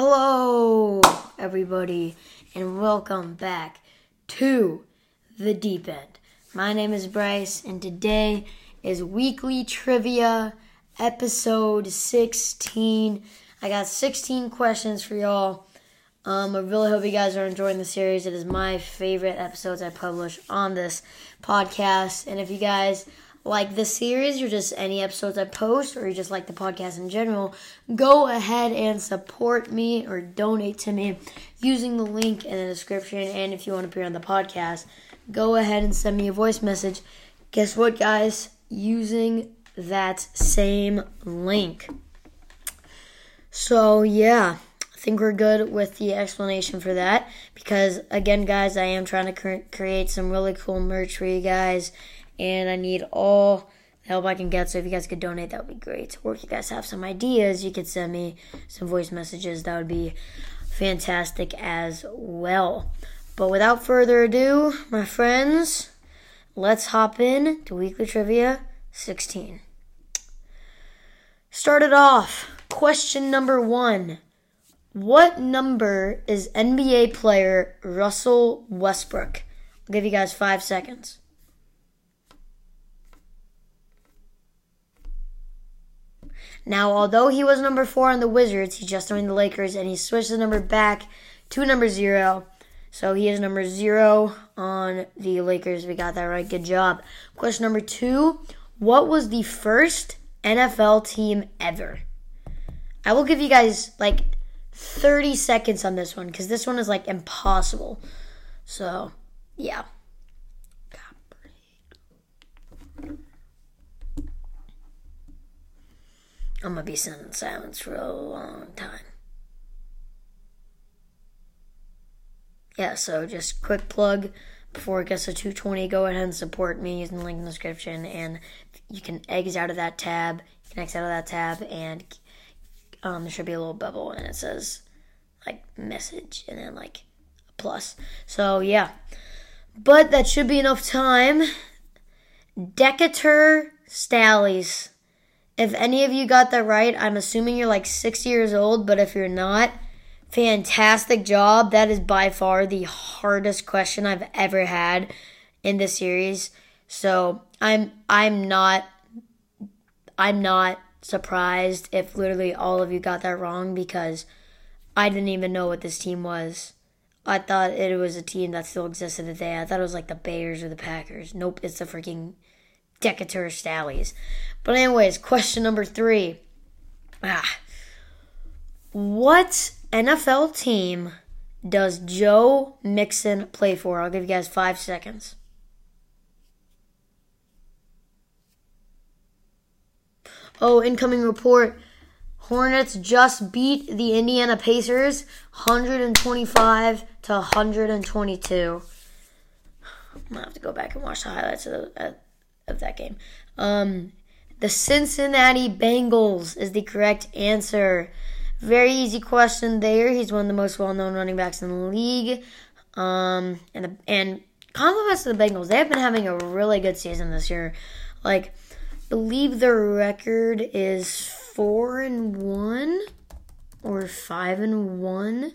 Hello, everybody, and welcome back to the deep end. My name is Bryce, and today is weekly trivia episode 16. I got 16 questions for y'all. Um, I really hope you guys are enjoying the series. It is my favorite episodes I publish on this podcast. And if you guys like the series or just any episodes I post or you just like the podcast in general, go ahead and support me or donate to me using the link in the description. And if you want to appear on the podcast, go ahead and send me a voice message. Guess what, guys? Using that same link. So, yeah, I think we're good with the explanation for that because, again, guys, I am trying to cre- create some really cool merch for you guys and I need all the help I can get. So if you guys could donate, that would be great. Or if you guys have some ideas, you could send me some voice messages. That would be fantastic as well. But without further ado, my friends, let's hop in to weekly trivia 16. Started off, question number one. What number is NBA player Russell Westbrook? I'll give you guys five seconds. Now, although he was number four on the Wizards, he just joined the Lakers and he switched the number back to number zero. So he is number zero on the Lakers. We got that right. Good job. Question number two What was the first NFL team ever? I will give you guys like 30 seconds on this one because this one is like impossible. So, yeah. I'm gonna be sitting in silence for a long time. Yeah, so just quick plug before it gets to 220. Go ahead and support me using the link in the description, and you can exit out of that tab. You can exit out of that tab, and um, there should be a little bubble, and it says like message, and then like a plus. So yeah, but that should be enough time. Decatur Staleys if any of you got that right, I'm assuming you're like six years old, but if you're not, fantastic job. That is by far the hardest question I've ever had in this series. So I'm I'm not I'm not surprised if literally all of you got that wrong because I didn't even know what this team was. I thought it was a team that still existed today. I thought it was like the Bears or the Packers. Nope, it's the freaking Decatur Staleys. But anyways, question number three. Ah. What NFL team does Joe Mixon play for? I'll give you guys five seconds. Oh, incoming report. Hornets just beat the Indiana Pacers 125 to 122. I'm gonna have to go back and watch the highlights of the, uh, of that game. Um, the Cincinnati Bengals is the correct answer. Very easy question there. He's one of the most well-known running backs in the league. Um, and the, and compliments to the Bengals. They have been having a really good season this year. Like, believe their record is four and one or five and one.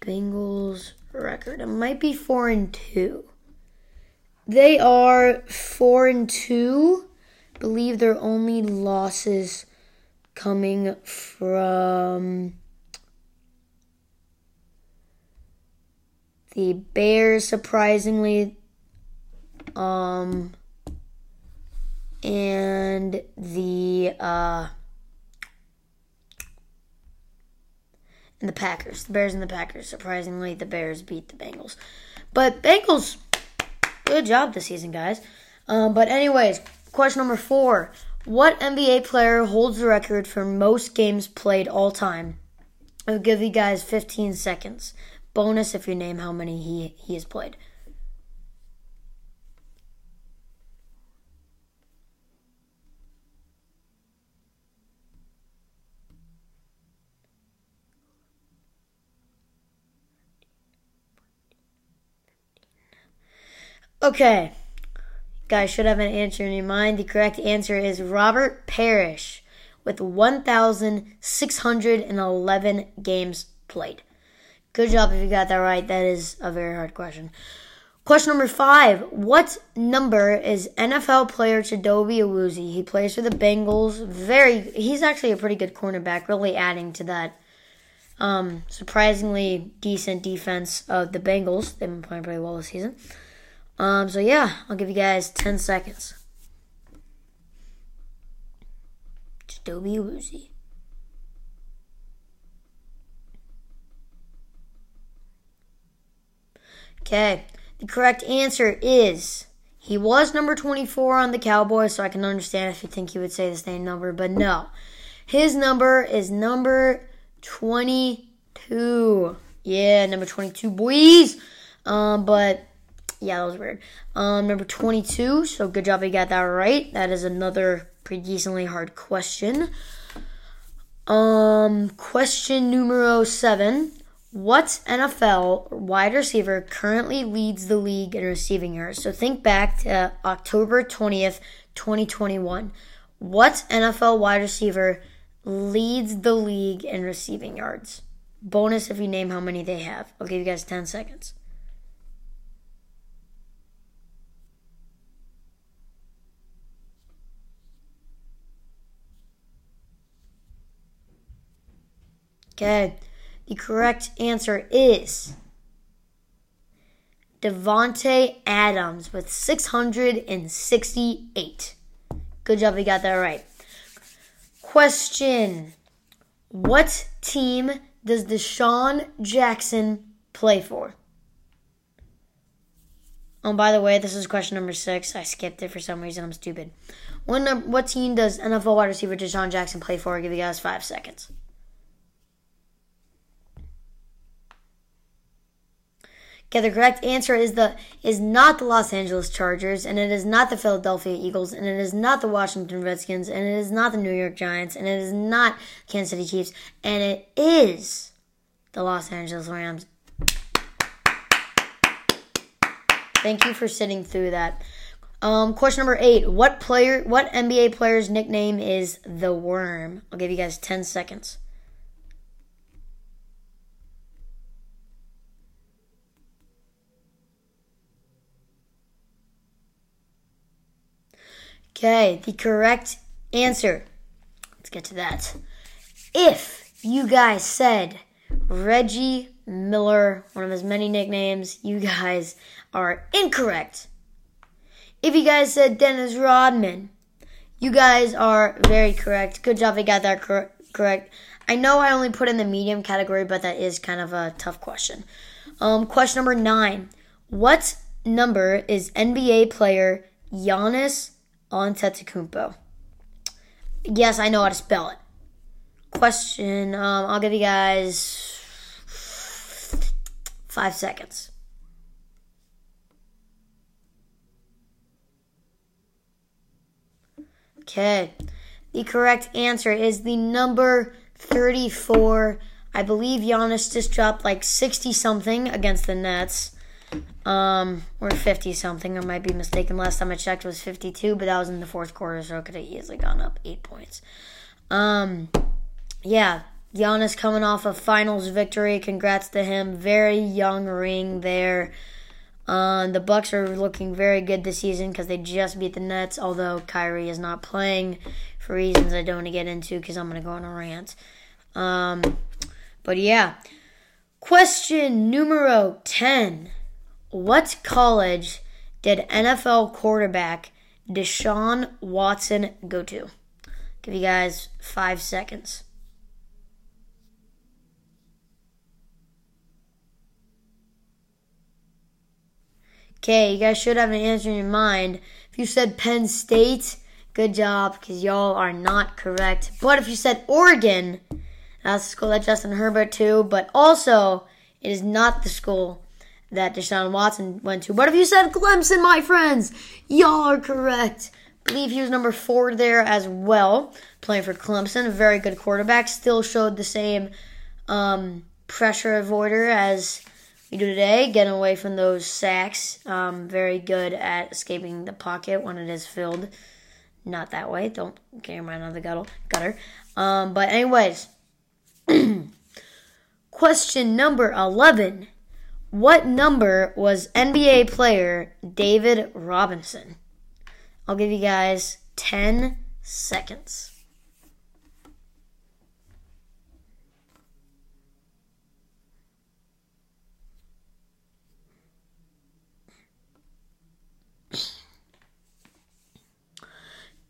Bengals record. It might be four and two. They are four and two. Believe their only losses coming from the Bears, surprisingly, um, and the uh, and the Packers. The Bears and the Packers. Surprisingly, the Bears beat the Bengals, but Bengals Good job this season, guys. Um, but, anyways, question number four What NBA player holds the record for most games played all time? I'll give you guys 15 seconds. Bonus if you name how many he, he has played. Okay. Guys should have an answer in your mind. The correct answer is Robert Parish with 1,611 games played? Good job if you got that right. That is a very hard question. Question number five. What number is NFL player Chidobe Awuzie? He plays for the Bengals. Very, he's actually a pretty good cornerback, really adding to that um, surprisingly decent defense of the Bengals. They've been playing pretty well this season. Um, so yeah, I'll give you guys 10 seconds. Chidobe Woozy. Okay. The correct answer is he was number 24 on the Cowboys, so I can understand if you think he would say the same number, but no. His number is number 22. Yeah, number 22, boys. Um, but yeah, that was weird. Um, number 22, so good job you got that right. That is another pretty decently hard question. Um, question numero seven. What NFL wide receiver currently leads the league in receiving yards? So think back to October 20th, 2021. What NFL wide receiver leads the league in receiving yards? Bonus if you name how many they have. I'll give you guys 10 seconds. Okay. The correct answer is Davante Adams with 668. Good job, you got that right. Question What team does DeSean Jackson play for? Oh, by the way, this is question number six. I skipped it for some reason. I'm stupid. What, what team does NFL wide receiver DeSean Jackson play for? I'll give you guys five seconds. Okay, the correct answer is the is not the Los Angeles Chargers, and it is not the Philadelphia Eagles, and it is not the Washington Redskins, and it is not the New York Giants, and it is not Kansas City Chiefs, and it is the Los Angeles Rams. Thank you for sitting through that. Um, question number eight: What player? What NBA player's nickname is the Worm? I'll give you guys ten seconds. Okay, the correct answer. Let's get to that. If you guys said Reggie Miller, one of his many nicknames, you guys are incorrect. If you guys said Dennis Rodman, you guys are very correct. Good job, you got that cor- correct. I know I only put in the medium category, but that is kind of a tough question. Um, question number nine. What number is NBA player Giannis Antetokounmpo. Yes, I know how to spell it. Question. Um, I'll give you guys five seconds. Okay. The correct answer is the number 34. I believe Giannis just dropped like 60 something against the Nets. Um, or 50 something. I might be mistaken. Last time I checked was 52, but that was in the fourth quarter, so it could have easily gone up eight points. Um, yeah, Giannis coming off a finals victory. Congrats to him. Very young ring there. Um, the Bucks are looking very good this season because they just beat the Nets. Although Kyrie is not playing for reasons I don't want to get into because I'm going to go on a rant. Um, but yeah, question numero ten. What college did NFL quarterback Deshaun Watson go to? Give you guys five seconds. Okay, you guys should have an answer in your mind. If you said Penn State, good job, because y'all are not correct. But if you said Oregon, that's the school that Justin Herbert to, but also it is not the school that Deshaun Watson went to. But if you said Clemson, my friends, y'all are correct. I believe he was number four there as well, playing for Clemson. A very good quarterback. Still showed the same um, pressure avoider as we do today, getting away from those sacks. Um, very good at escaping the pocket when it is filled. not that way. Don't get out of the gutter. gutter. Um, but anyways, question number 11. What number was NBA player David Robinson? I'll give you guys 10 seconds.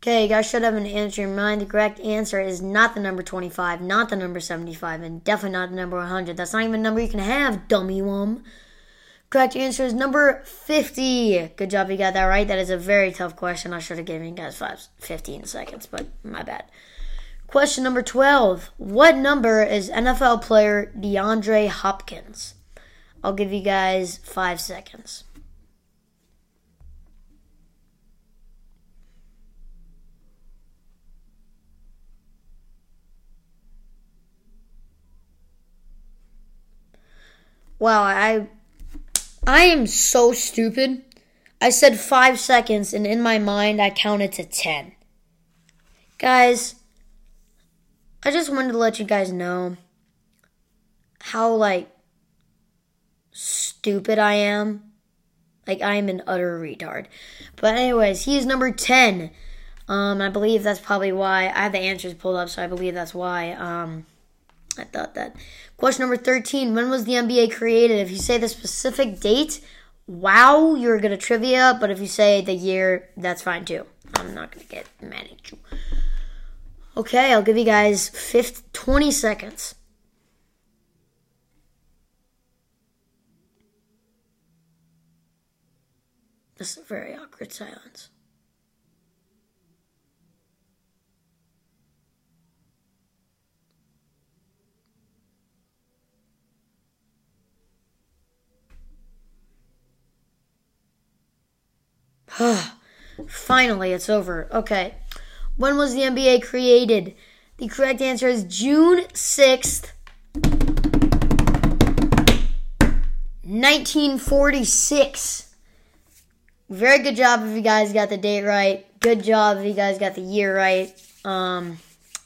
Okay, you guys should have an answer in mind. The correct answer is not the number 25, not the number 75, and definitely not the number 100. That's not even a number you can have, dummy wum. Correct answer is number 50. Good job, you got that right. That is a very tough question. I should have given you guys five, 15 seconds, but my bad. Question number 12. What number is NFL player DeAndre Hopkins? I'll give you guys five seconds. Wow, I I am so stupid. I said 5 seconds and in my mind I counted to 10. Guys, I just wanted to let you guys know how like stupid I am. Like I am an utter retard. But anyways, he is number 10. Um I believe that's probably why I have the answers pulled up, so I believe that's why um I thought that. Question number 13 When was the NBA created? If you say the specific date, wow, you're to trivia. But if you say the year, that's fine too. I'm not going to get mad at you. Okay, I'll give you guys 50, 20 seconds. This is a very awkward silence. Finally, it's over. Okay. When was the NBA created? The correct answer is June 6th, 1946. Very good job if you guys got the date right. Good job if you guys got the year right. Um,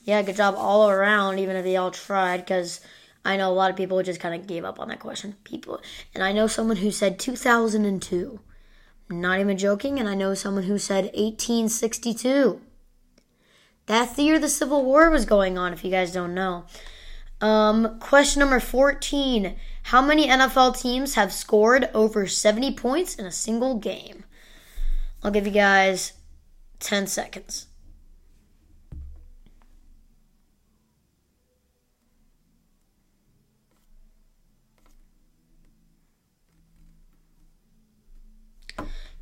yeah, good job all around, even if they all tried, because I know a lot of people just kind of gave up on that question. People, and I know someone who said 2002. Not even joking, and I know someone who said 1862. That's the year the Civil War was going on, if you guys don't know. Um, question number 14. How many NFL teams have scored over 70 points in a single game? I'll give you guys 10 seconds.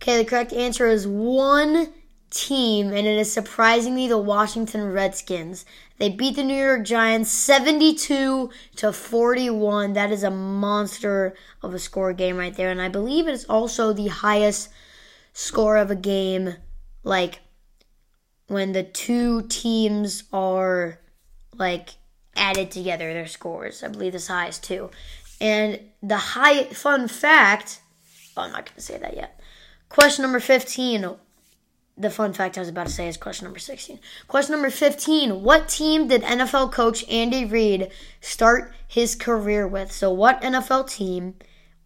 Okay, the correct answer is one team, and it is surprisingly the Washington Redskins. They beat the New York Giants 72 to 41. That is a monster of a score game right there, and I believe it is also the highest score of a game like when the two teams are like added together their scores. I believe this highest too. And the high fun fact, oh, I'm not to say that yet. Question number 15. The fun fact I was about to say is question number 16. Question number 15. What team did NFL coach Andy Reid start his career with? So, what NFL team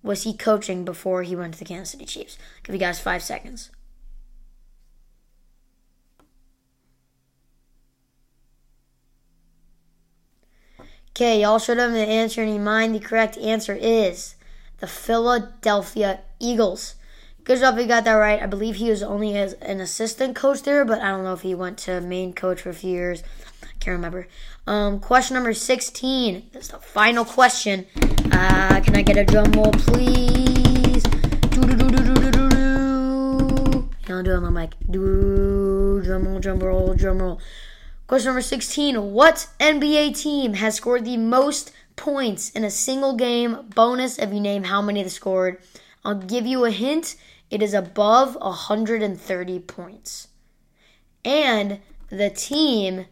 was he coaching before he went to the Kansas City Chiefs? I'll give you guys five seconds. Okay, y'all should have an answer in mind. The correct answer is the Philadelphia Eagles. Good job, you got that right. I believe he was only as an assistant coach there, but I don't know if he went to main coach for a few years. I can't remember. Um, question number 16. This is the final question. Uh, can I get a drum roll, please? I'll do it on my mic. Do drum roll, drum roll, drum roll. Question number 16. What NBA team has scored the most points in a single game? Bonus if you name how many they scored. I'll give you a hint. It is above 130 points. And the team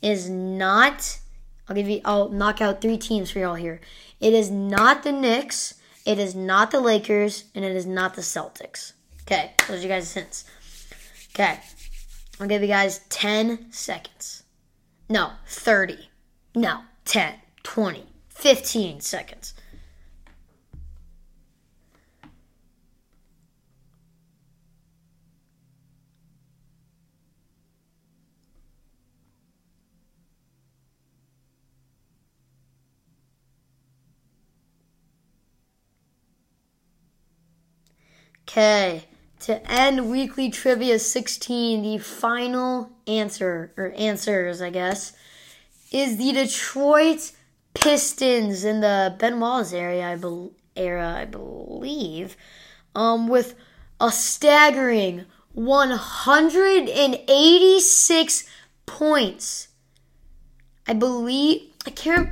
is not I'll give you I'll knock out three teams for y'all here. It is not the Knicks, it is not the Lakers, and it is not the Celtics. Okay, those are you guys' hints. Okay. I'll give you guys 10 seconds. No, 30. No, 10, 20, 15 seconds. Okay, to end weekly trivia 16, the final answer, or answers, I guess, is the Detroit Pistons in the Ben Wallace area, I be- era, I believe, um, with a staggering 186 points. I believe I can't.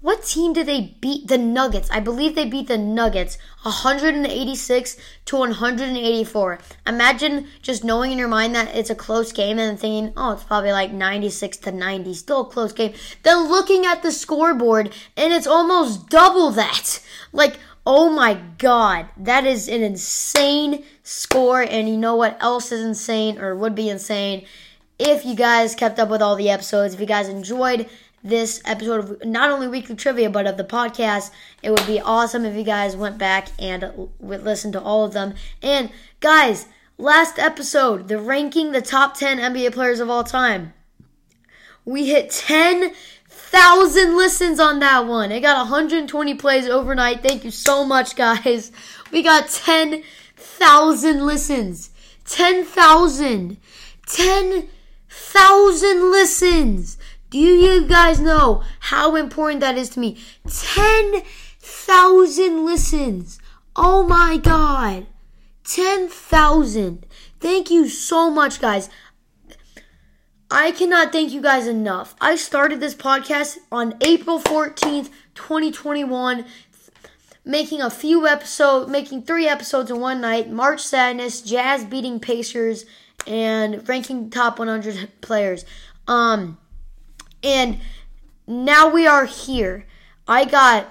What team did they beat? The Nuggets. I believe they beat the Nuggets 186 to 184. Imagine just knowing in your mind that it's a close game and thinking, oh, it's probably like 96 to 90, still a close game. Then looking at the scoreboard and it's almost double that. Like, oh my god, that is an insane score. And you know what else is insane or would be insane? If you guys kept up with all the episodes, if you guys enjoyed this episode of not only weekly trivia but of the podcast. It would be awesome if you guys went back and listened to all of them. And guys, last episode, the ranking the top 10 NBA players of all time. We hit 10,000 listens on that one. It got 120 plays overnight. Thank you so much, guys. We got 10,000 listens. 10,000. 10,000 listens. Do you guys know how important that is to me? 10,000 listens. Oh my god. 10,000. Thank you so much, guys. I cannot thank you guys enough. I started this podcast on April 14th, 2021, making a few episodes, making three episodes in one night March Sadness, Jazz beating Pacers, and ranking top 100 players. Um, and now we are here. I got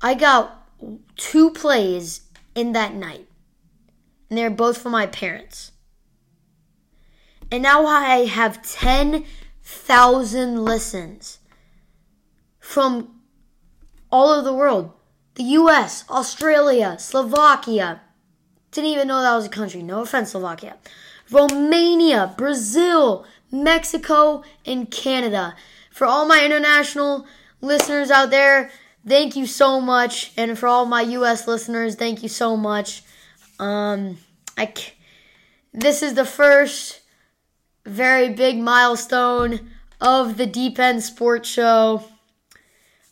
I got two plays in that night. And they're both for my parents. And now I have 10,000 listens from all over the world. The US, Australia, Slovakia. Didn't even know that was a country. No offense, Slovakia. Romania, Brazil, Mexico, and Canada. For all my international listeners out there, thank you so much. And for all my US listeners, thank you so much. Um, I, this is the first very big milestone of the Deep End Sports Show.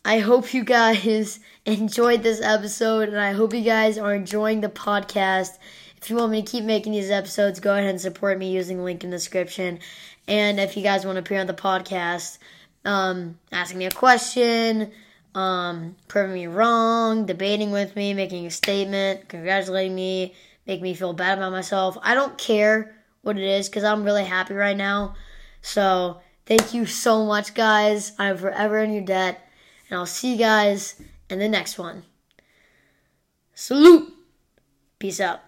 I hope you guys enjoyed this episode, and I hope you guys are enjoying the podcast. If you want me to keep making these episodes, go ahead and support me using the link in the description. And if you guys want to appear on the podcast, um, asking me a question, um, proving me wrong, debating with me, making a statement, congratulating me, make me feel bad about myself. I don't care what it is because I'm really happy right now. So thank you so much, guys. I'm forever in your debt. And I'll see you guys in the next one. Salute. Peace out.